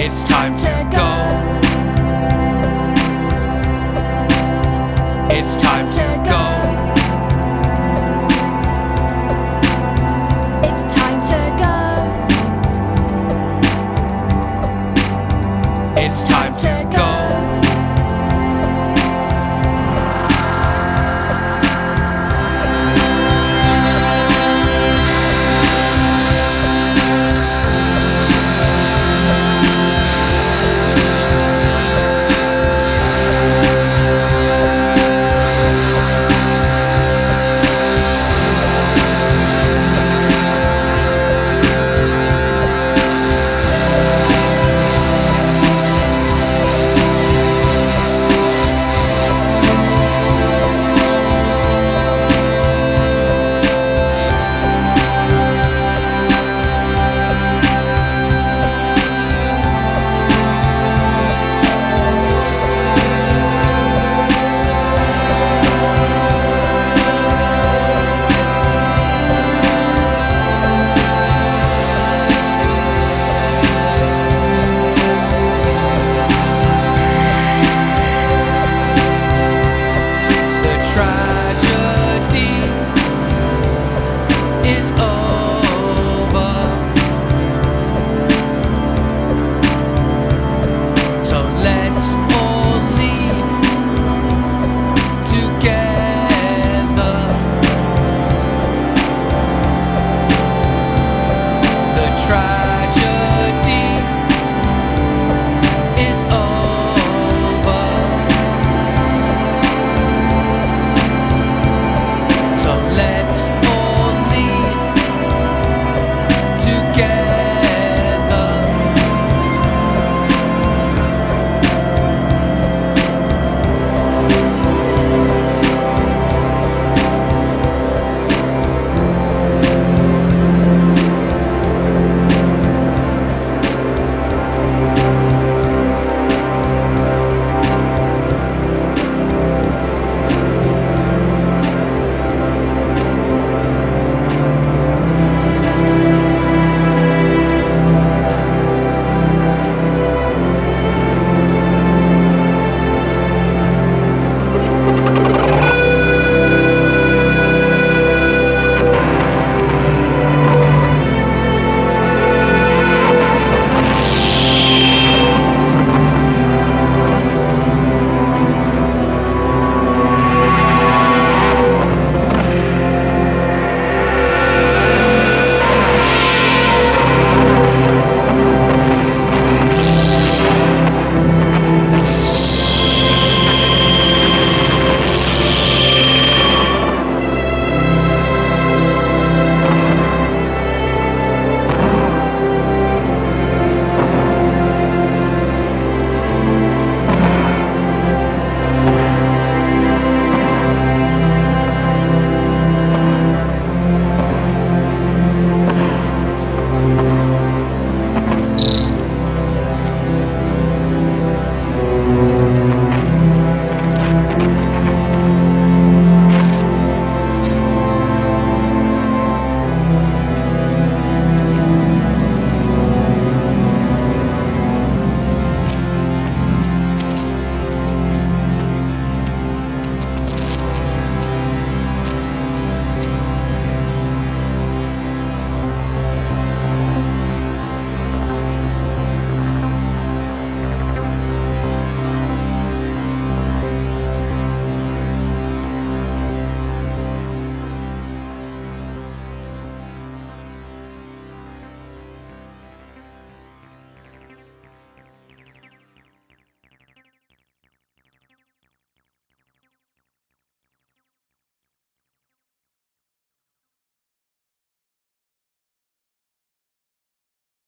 It's time to go.